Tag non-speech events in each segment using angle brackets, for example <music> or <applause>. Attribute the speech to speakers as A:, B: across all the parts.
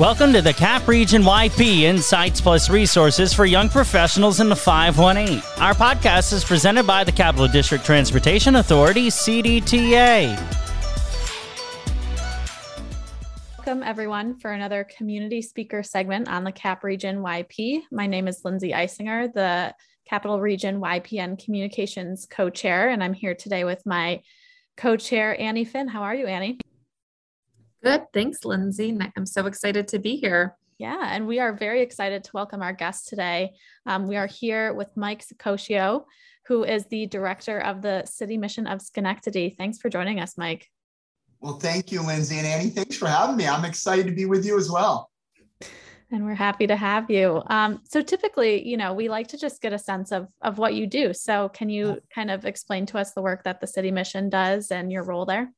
A: Welcome to the Cap Region YP Insights Plus Resources for Young Professionals in the 518. Our podcast is presented by the Capital District Transportation Authority, CDTA.
B: Welcome, everyone, for another community speaker segment on the CAP Region YP. My name is Lindsay Eisinger, the Capital Region YPN Communications co chair, and I'm here today with my co chair, Annie Finn. How are you, Annie?
C: Good. Thanks, Lindsay. I'm so excited to be here.
B: Yeah, and we are very excited to welcome our guest today. Um, we are here with Mike Saccocio, who is the director of the City Mission of Schenectady. Thanks for joining us, Mike.
D: Well, thank you, Lindsay and Annie. Thanks for having me. I'm excited to be with you as well.
B: And we're happy to have you. Um, so typically, you know, we like to just get a sense of of what you do. So can you kind of explain to us the work that the City Mission does and your role there?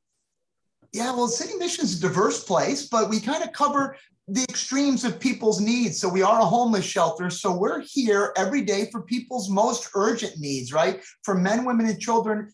D: Yeah, well, City Mission is a diverse place, but we kind of cover the extremes of people's needs. So we are a homeless shelter. So we're here every day for people's most urgent needs, right? For men, women, and children,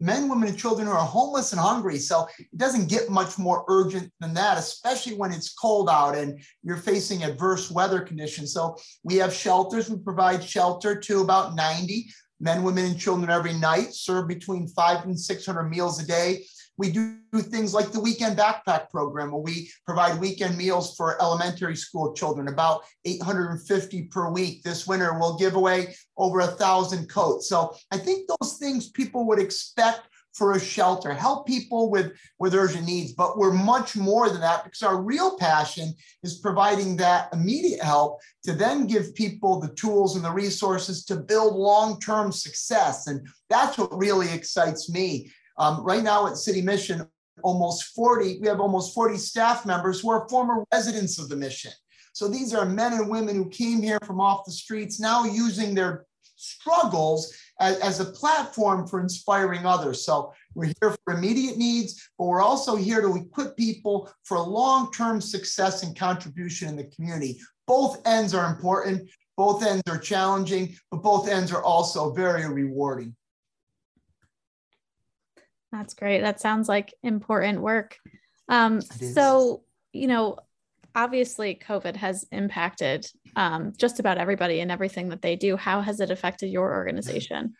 D: men, women, and children who are homeless and hungry. So it doesn't get much more urgent than that, especially when it's cold out and you're facing adverse weather conditions. So we have shelters. We provide shelter to about 90 men, women, and children every night, serve between five and 600 meals a day. We do things like the weekend backpack program where we provide weekend meals for elementary school children, about 850 per week. This winter, we'll give away over a thousand coats. So I think those things people would expect for a shelter, help people with, with urgent needs. But we're much more than that because our real passion is providing that immediate help to then give people the tools and the resources to build long term success. And that's what really excites me. Um, right now at City Mission, almost 40, we have almost 40 staff members who are former residents of the mission. So these are men and women who came here from off the streets, now using their struggles as, as, a platform for inspiring others. So we're here for immediate needs, but we're also here to equip people for long-term success and contribution in the community. Both ends are important, both ends are challenging, but both ends are also very rewarding.
B: That's great. That sounds like important work. Um, so, you know, obviously COVID has impacted um, just about everybody and everything that they do. How has it affected your organization?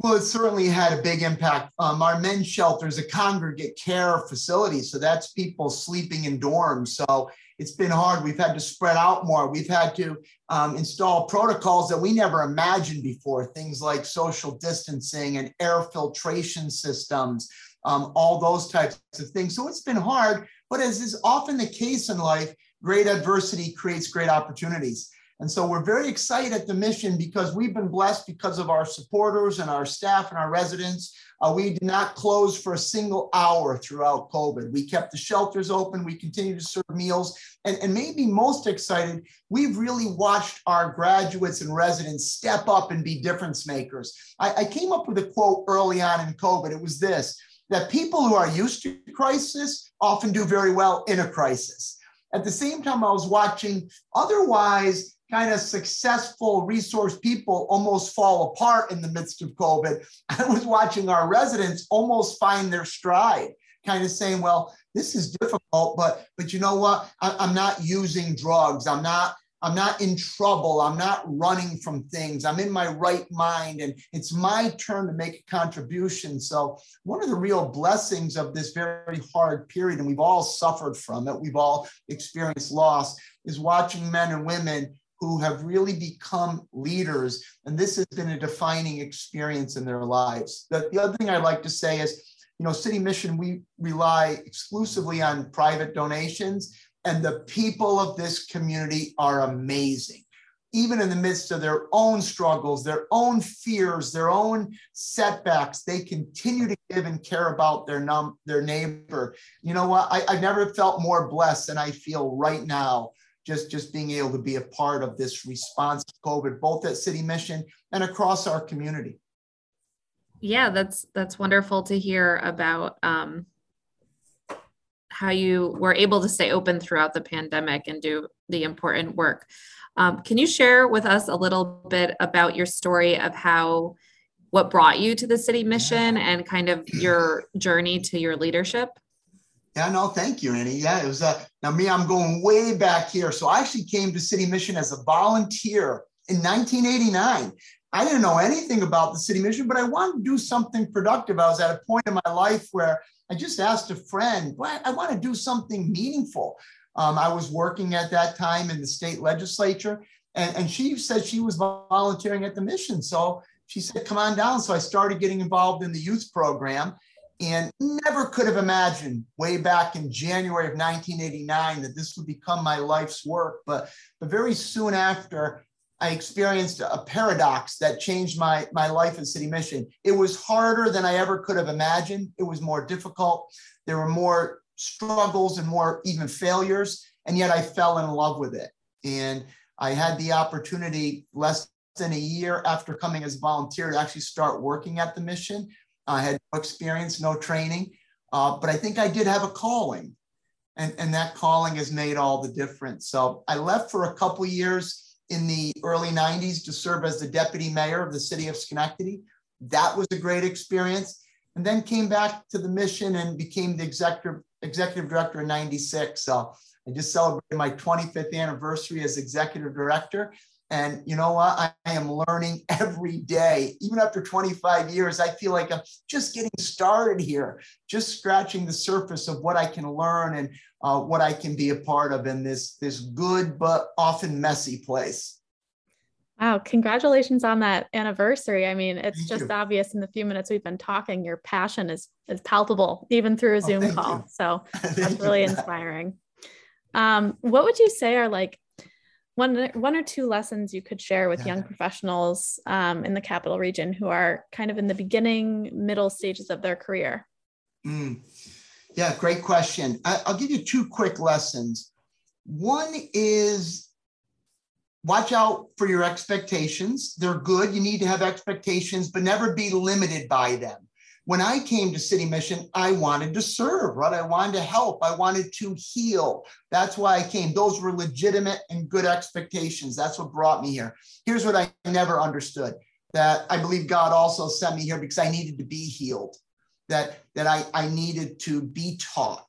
D: Well, it certainly had a big impact. Um, our men's shelter is a congregate care facility. So that's people sleeping in dorms. So it's been hard. We've had to spread out more. We've had to um, install protocols that we never imagined before, things like social distancing and air filtration systems, um, all those types of things. So it's been hard, but as is often the case in life, great adversity creates great opportunities. And so we're very excited at the mission because we've been blessed because of our supporters and our staff and our residents. Uh, we did not close for a single hour throughout COVID. We kept the shelters open. We continue to serve meals. And, and maybe most excited, we've really watched our graduates and residents step up and be difference makers. I, I came up with a quote early on in COVID. It was this that people who are used to crisis often do very well in a crisis. At the same time, I was watching otherwise kind of successful resource people almost fall apart in the midst of COVID. <laughs> I was watching our residents almost find their stride, kind of saying, well, this is difficult, but but you know what? I, I'm not using drugs. I'm not I'm not in trouble. I'm not running from things. I'm in my right mind and it's my turn to make a contribution. So, one of the real blessings of this very hard period, and we've all suffered from it, we've all experienced loss, is watching men and women who have really become leaders. And this has been a defining experience in their lives. The, the other thing I'd like to say is, you know, City Mission, we rely exclusively on private donations, and the people of this community are amazing. Even in the midst of their own struggles, their own fears, their own setbacks, they continue to give and care about their num- their neighbor. You know what? I, I never felt more blessed than I feel right now just just being able to be a part of this response to COVID, both at City Mission and across our community.
C: Yeah, that's that's wonderful to hear about um, how you were able to stay open throughout the pandemic and do the important work. Um, can you share with us a little bit about your story of how what brought you to the city mission and kind of your journey to your leadership?
D: Yeah, no, thank you, Annie. Yeah, it was uh, now me, I'm going way back here. So I actually came to City Mission as a volunteer in 1989. I didn't know anything about the City Mission, but I wanted to do something productive. I was at a point in my life where I just asked a friend, well, I want to do something meaningful. Um, I was working at that time in the state legislature, and, and she said she was volunteering at the mission. So she said, come on down. So I started getting involved in the youth program and never could have imagined way back in January of 1989 that this would become my life's work. But, but very soon after, I experienced a paradox that changed my, my life in City Mission. It was harder than I ever could have imagined. It was more difficult. There were more struggles and more even failures. And yet I fell in love with it. And I had the opportunity less than a year after coming as a volunteer to actually start working at the mission. I had no experience, no training, uh, but I think I did have a calling. And, and that calling has made all the difference. So I left for a couple years in the early 90s to serve as the deputy mayor of the city of Schenectady. That was a great experience. And then came back to the mission and became the executive, executive director in 96. So I just celebrated my 25th anniversary as executive director. And you know what? I, I, am learning <laughs> every day. Even after 25 years, I feel like I'm just getting started here, just scratching the surface of what I can learn and uh, what I can be a part of in this, this good but often messy place.
B: Wow, congratulations on that anniversary. I mean, it's thank just you. obvious in the few minutes we've been talking, your passion is is palpable even through a oh, Zoom oh, call. <laughs> You. So that's really inspiring. Um, what would you say are like one one or two lessons you could share with young professionals um, in the capital region who are kind of in the beginning middle stages of their career?
D: Mm. yeah great question. I, i'll give you two quick lessons. One is watch out for your expectations. They're good. You need to have expectations but never be limited by them when I came to City Mission, I wanted to serve, right? I wanted to help. I wanted to heal. That's why I came. Those were legitimate and good expectations. That's what brought me here. Here's what I never understood that I believe God also sent me here because I needed to be healed, that, that I, I needed to be taught.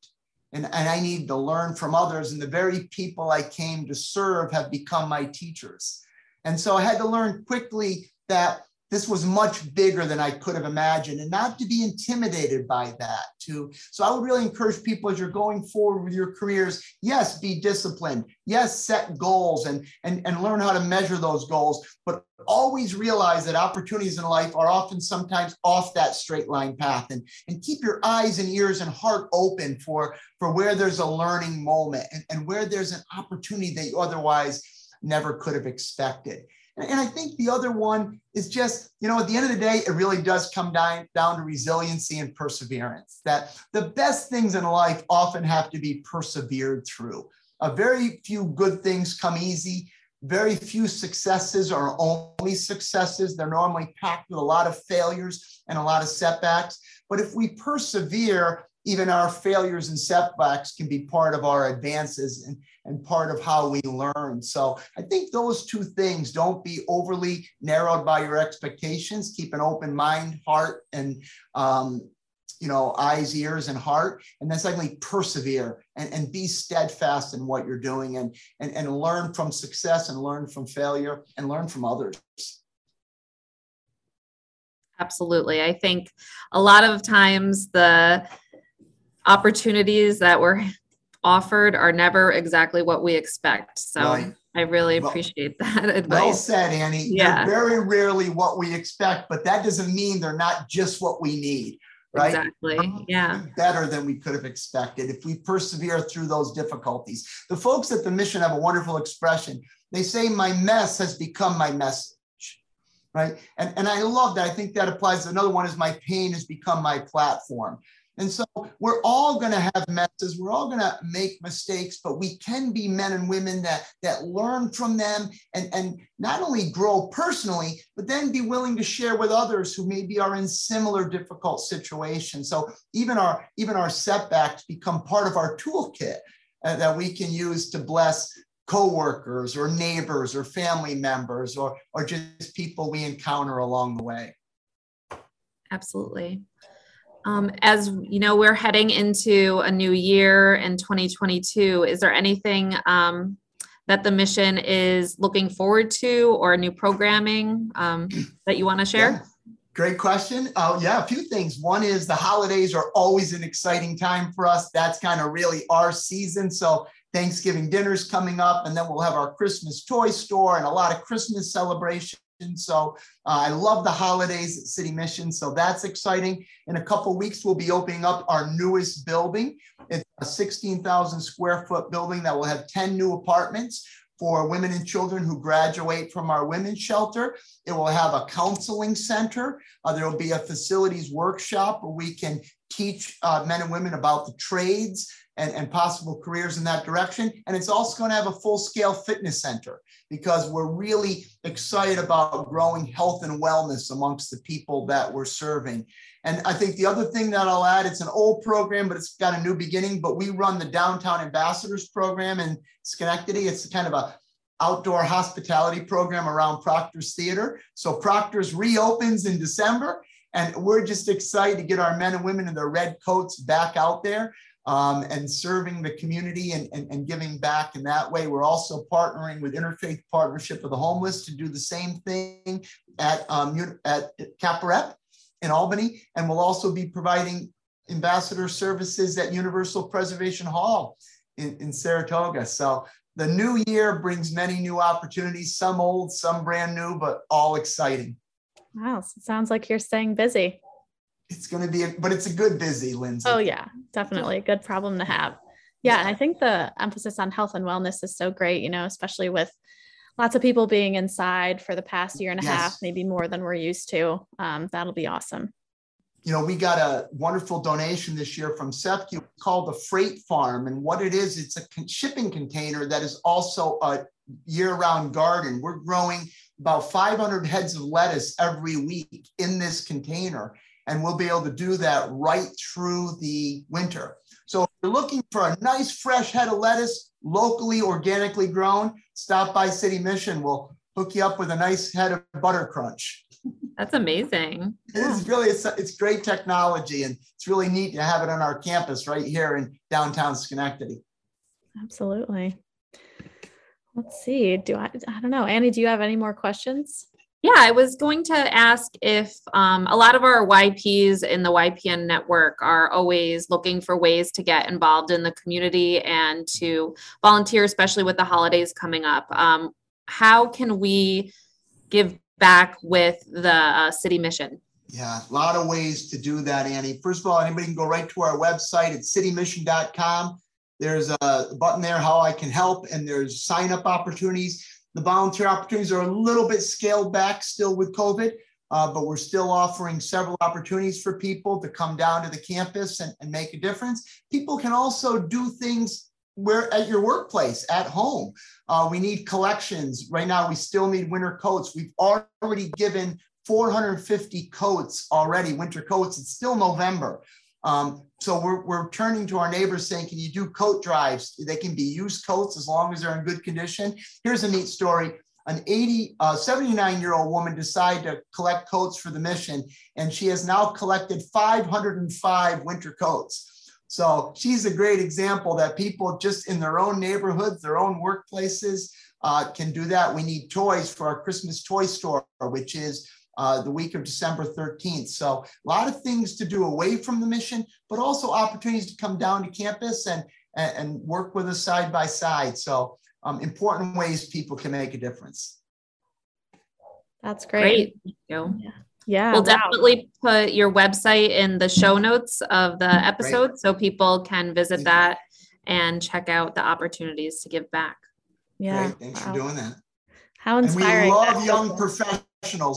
D: And, and I need to learn from others. And the very people I came to serve have become my teachers. And so I had to learn quickly that this was much bigger than I could have imagined, and not to be intimidated by that. Too. So I would really encourage people as you're going forward with your careers, yes, be disciplined. Yes, set goals and, and, and learn how to measure those goals, but always realize that opportunities in life are often sometimes off that straight line path. And, and keep your eyes and ears and heart open for, for where there's a learning moment and, and where there's an opportunity that you otherwise never could have expected. And I think the other one is just, you know, at the end of the day, it really does come down, down to resiliency and perseverance. That the best things in life often have to be persevered through. A very few good things come easy. Very few successes are only successes. They're normally packed with a lot of failures and a lot of setbacks. But if we persevere, even our failures and setbacks can be part of our advances and, and part of how we learn. So I think those two things don't be overly narrowed by your expectations. Keep an open mind, heart, and um, you know, eyes, ears, and heart. And then secondly, persevere and, and be steadfast in what you're doing and, and, and learn from success and learn from failure and learn from others.
C: Absolutely. I think a lot of times the opportunities that were offered are never exactly what we expect. So right. I really well, appreciate <laughs> that advice.
D: Well said, Annie. Yeah. They're very rarely what we expect, but that doesn't mean they're not just what we need. Right?
C: Exactly. Yeah.
D: Better than we could have expected if we persevere through those difficulties. The folks at the mission have a wonderful expression. They say, My mess has become my message. Right. And, and I love that. I think that applies. Another one is my pain has become my platform. And so we're all going to have messes. We're all going to make mistakes, but we can be men and women that, that learn from them and, and not only grow personally, but then be willing to share with others who maybe are in similar difficult situations. So even our, even our setbacks become part of our toolkit uh, that we can use to bless coworkers or neighbors or family members or, or just people we encounter along the way.
C: Absolutely. Um, as you know, we're heading into a new year in 2022. Is there anything um, that the mission is looking forward to or new programming um, that you want to share?
D: Yeah. Great question. Uh, yeah, a few things. One is the holidays are always an exciting time for us. That's kind of really our season. So Thanksgiving dinner's coming up, and then we'll have our Christmas toy store and a lot of Christmas celebrations. So uh, I love the holidays at City Mission. So that's exciting. In a couple weeks, we'll be opening up our newest building. It's a 16,000 square foot building that will have 10 new apartments for women and children who graduate from our women's shelter. It will have a counseling center. Uh, there will be a facilities workshop where we can teach uh, men and women about the trades and, and possible careers in that direction. And it's also going to have a full scale fitness center because we're really excited about growing health and wellness amongst the people that we're serving. And I think the other thing that I'll add, it's an old program, but it's got a new beginning. But we run the Downtown Ambassadors program in Schenectady. It's kind of a outdoor hospitality program around Proctor's Theater. So Proctor's reopens in December, and we're just excited to get our men and women in their red coats back out there um, and serving the community and, and, and, giving back in that way. We're also partnering with Interfaith Partnership of the Homeless to do the same thing at, um, at Cap-Rep in Albany. And we'll also be providing ambassador services at Universal Preservation Hall in, in Saratoga. So the new year brings many new opportunities, some old, some brand new, but all exciting.
B: Wow, sounds like you're staying busy.
D: It's going to be, a, but it's a good busy, Lindsay.
B: Oh, yeah, definitely. A good problem to have. Yeah. And I think the emphasis on health and wellness is so great, you know, especially with lots of people being inside for the past year and a yes. half, maybe more than we're used to. Um, that'll be awesome.
D: You know, we got a wonderful donation this year from SEFCU called the Freight Farm. And what it is, it's a shipping container that is also a year round garden. We're growing about 500 heads of lettuce every week in this container. And we'll be able to do that right through the winter. So if you're looking for a nice fresh head of lettuce, locally, organically grown, stop by City Mission. We'll hook you up with a nice head of butter crunch.
C: That's amazing.
D: It is really, it's, it's great technology and it's really neat to have it on our campus right here in downtown Schenectady.
B: Absolutely. Let's see. Do I, I don't know. Annie, do you have any more questions?
C: Yeah, I was going to ask if um, a lot of our YPs in the YPN network are always looking for ways to get involved in the community and to volunteer, especially with the holidays coming up. Um, how can we give back with the uh, city mission?
D: Yeah, a lot of ways to do that, Annie. First of all, anybody can go right to our website at citymission.com. There's a button there, how I can help, and there's sign up opportunities. The volunteer opportunities are a little bit scaled back still with COVID, uh, but we're still offering several opportunities for people to come down to the campus and, and make a difference. People can also do things where at your workplace, at home. Uh, we need collections. Right now, we still need winter coats. We've already given 450 coats already, winter coats. It's still November. Um, so we're, we're turning to our neighbors saying, can you do coat drives? They can be used coats as long as they're in good condition. Here's a neat story. An 80, uh, 79 year old woman decided to collect coats for the mission, and she has now collected 505 winter coats. So she's a great example that people just in their own neighborhoods, their own workplaces uh, can do that. We need toys for our Christmas toy store, which is uh, the week of December 13th. So a lot of things to do away from the mission, but also opportunities to come down to campus and, and, and work with us side by side. So um, important ways people can make a difference.
B: That's great.
C: Great. Thank
B: you. Yeah. Yeah.
C: We'll wow. definitely put your website in the show notes of the episode great. so people can visit that and check out the opportunities to give back.
B: Yeah.
D: Great. Thanks wow. for doing that.
B: How inspiring.
D: And we love young professionals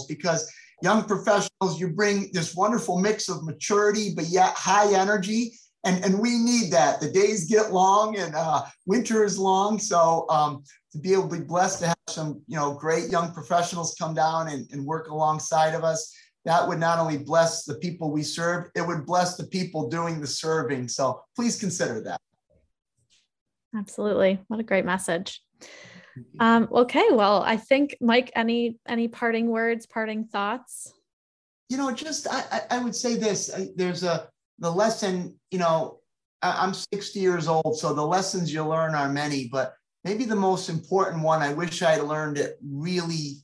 D: because young professionals, you bring this wonderful mix of maturity, but yet high energy. And, and we need that. The days get long and uh, winter is long. So um, to be able to be blessed to have some, you know, great young professionals come down and, and work alongside of us, that would not only bless the people we serve, it would bless the people doing the serving. So please consider that.
B: Absolutely. What a great message. Um, okay, well, I think Mike, any any parting words, parting thoughts?
D: You know, just I, I would say this. There's a the lesson, you know, I'm 60 years old, so the lessons you learn are many, but maybe the most important one, I wish I had learned it really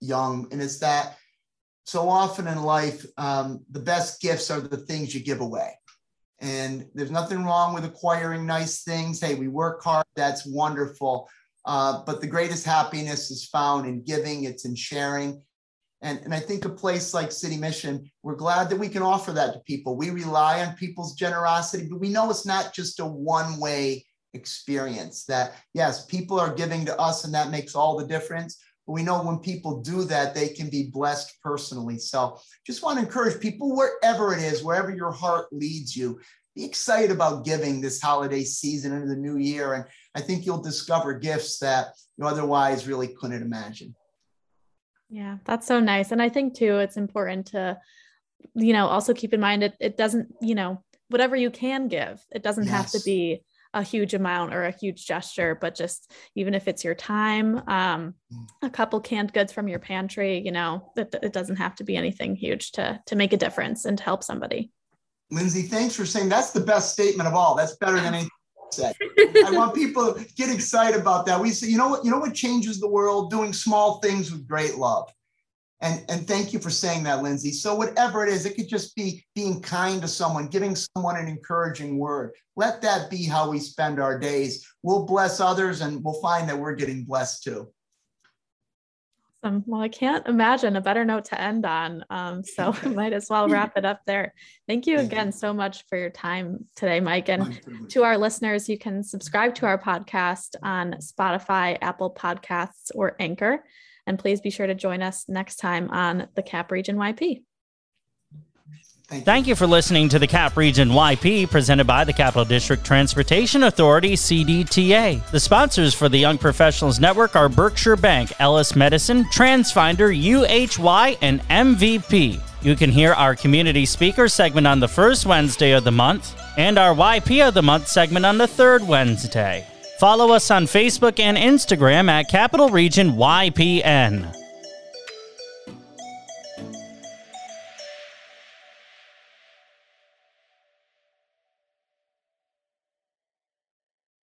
D: young, and it's that so often in life, um, the best gifts are the things you give away. And there's nothing wrong with acquiring nice things. Hey, we work hard, that's wonderful. Uh, but the greatest happiness is found in giving, it's in sharing. And, and I think a place like City Mission, we're glad that we can offer that to people. We rely on people's generosity, but we know it's not just a one way experience. That, yes, people are giving to us, and that makes all the difference. But we know when people do that, they can be blessed personally. So just want to encourage people, wherever it is, wherever your heart leads you, be excited about giving this holiday season into the new year. And I think you'll discover gifts that you otherwise really couldn't imagine.
B: Yeah, that's so nice. And I think too, it's important to, you know, also keep in mind it, it doesn't, you know, whatever you can give, it doesn't yes. have to be a huge amount or a huge gesture, but just even if it's your time, um, mm. a couple canned goods from your pantry, you know, it, it doesn't have to be anything huge to to make a difference and to help somebody.
D: Lindsay, thanks for saying that's the best statement of all. That's better than anything said. I want <laughs> people to get excited about that. We say, you know what, you know what changes the world? Doing small things with great love. And, and thank you for saying that, Lindsay. So whatever it is, it could just be being kind to someone, giving someone an encouraging word. Let that be how we spend our days. We'll bless others and we'll find that we're getting blessed too.
B: Awesome. Well, I can't imagine a better note to end on. Um, so <laughs> might as well wrap it up there. Thank you again so much for your time today, Mike. And to our listeners, you can subscribe to our podcast on Spotify, Apple Podcasts, or Anchor. And please be sure to join us next time on the Cap Region YP.
A: Thank you. Thank you. for listening to the Cap Region YP presented by the Capital District Transportation Authority, CDTA. The sponsors for the Young Professionals Network are Berkshire Bank, Ellis Medicine, Transfinder, UHY, and MVP. You can hear our community speaker segment on the first Wednesday of the month and our YP of the month segment on the third Wednesday. Follow us on Facebook and Instagram at Capital Region YPN.